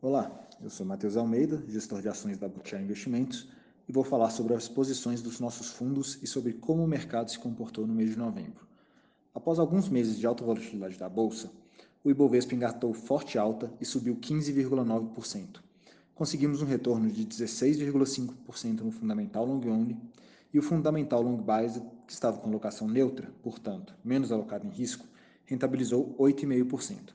Olá, eu sou Matheus Almeida, gestor de ações da Butiá Investimentos, e vou falar sobre as posições dos nossos fundos e sobre como o mercado se comportou no mês de novembro. Após alguns meses de alta volatilidade da bolsa, o Ibovespa engatou forte alta e subiu 15,9%. Conseguimos um retorno de 16,5% no fundamental long only e o fundamental long biased, que estava com alocação neutra, portanto, menos alocado em risco, rentabilizou 8,5%.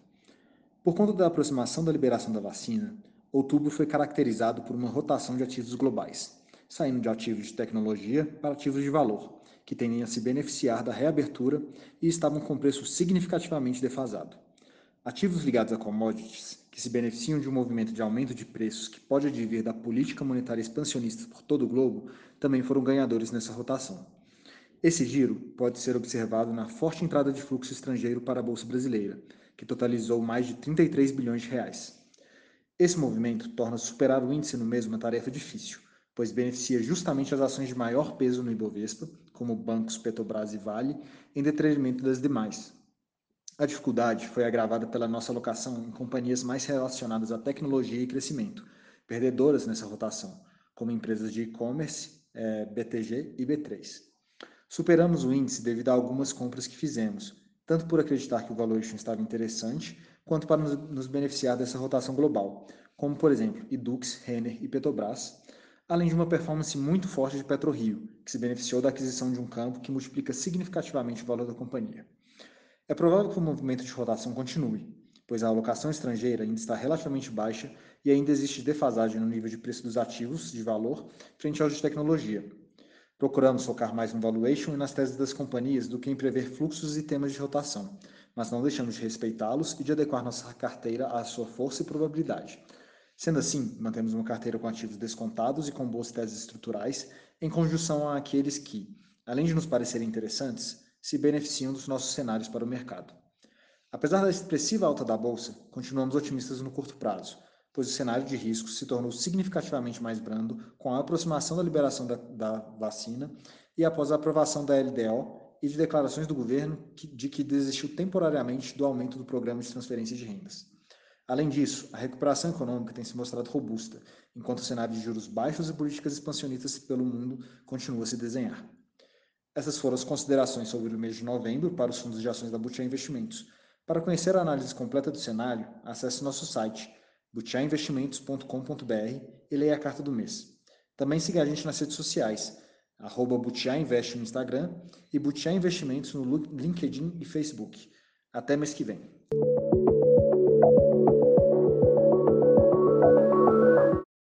Por conta da aproximação da liberação da vacina, outubro foi caracterizado por uma rotação de ativos globais, saindo de ativos de tecnologia para ativos de valor, que tendem a se beneficiar da reabertura e estavam com preço significativamente defasado. Ativos ligados a commodities, que se beneficiam de um movimento de aumento de preços que pode advir da política monetária expansionista por todo o globo, também foram ganhadores nessa rotação. Esse giro pode ser observado na forte entrada de fluxo estrangeiro para a bolsa brasileira, que totalizou mais de 33 bilhões de reais. Esse movimento torna superar o índice no mês uma tarefa difícil, pois beneficia justamente as ações de maior peso no Ibovespa, como bancos Petrobras e Vale, em detrimento das demais, a dificuldade foi agravada pela nossa alocação em companhias mais relacionadas à tecnologia e crescimento, perdedoras nessa rotação, como empresas de e-commerce, é, BTG e B3. Superamos o índice devido a algumas compras que fizemos, tanto por acreditar que o valuation estava interessante, quanto para nos beneficiar dessa rotação global, como por exemplo Edux, Renner e Petrobras, além de uma performance muito forte de PetroRio, que se beneficiou da aquisição de um campo que multiplica significativamente o valor da companhia. É provável que o movimento de rotação continue, pois a alocação estrangeira ainda está relativamente baixa e ainda existe defasagem no nível de preço dos ativos de valor frente aos de tecnologia. Procuramos focar mais no valuation e nas teses das companhias do que em prever fluxos e temas de rotação, mas não deixamos de respeitá-los e de adequar nossa carteira à sua força e probabilidade. Sendo assim, mantemos uma carteira com ativos descontados e com boas teses estruturais, em conjunção àqueles que, além de nos parecerem interessantes, se beneficiam dos nossos cenários para o mercado. Apesar da expressiva alta da bolsa, continuamos otimistas no curto prazo, pois o cenário de riscos se tornou significativamente mais brando com a aproximação da liberação da, da vacina e após a aprovação da LDO e de declarações do governo que, de que desistiu temporariamente do aumento do programa de transferência de rendas. Além disso, a recuperação econômica tem se mostrado robusta, enquanto o cenário de juros baixos e políticas expansionistas pelo mundo continua a se desenhar. Essas foram as considerações sobre o mês de novembro para os fundos de ações da Butiá Investimentos. Para conhecer a análise completa do cenário, acesse nosso site butiainvestimentos.com.br e leia a carta do mês. Também siga a gente nas redes sociais, arroba Butiá no Instagram e Butiá Investimentos no LinkedIn e Facebook. Até mês que vem.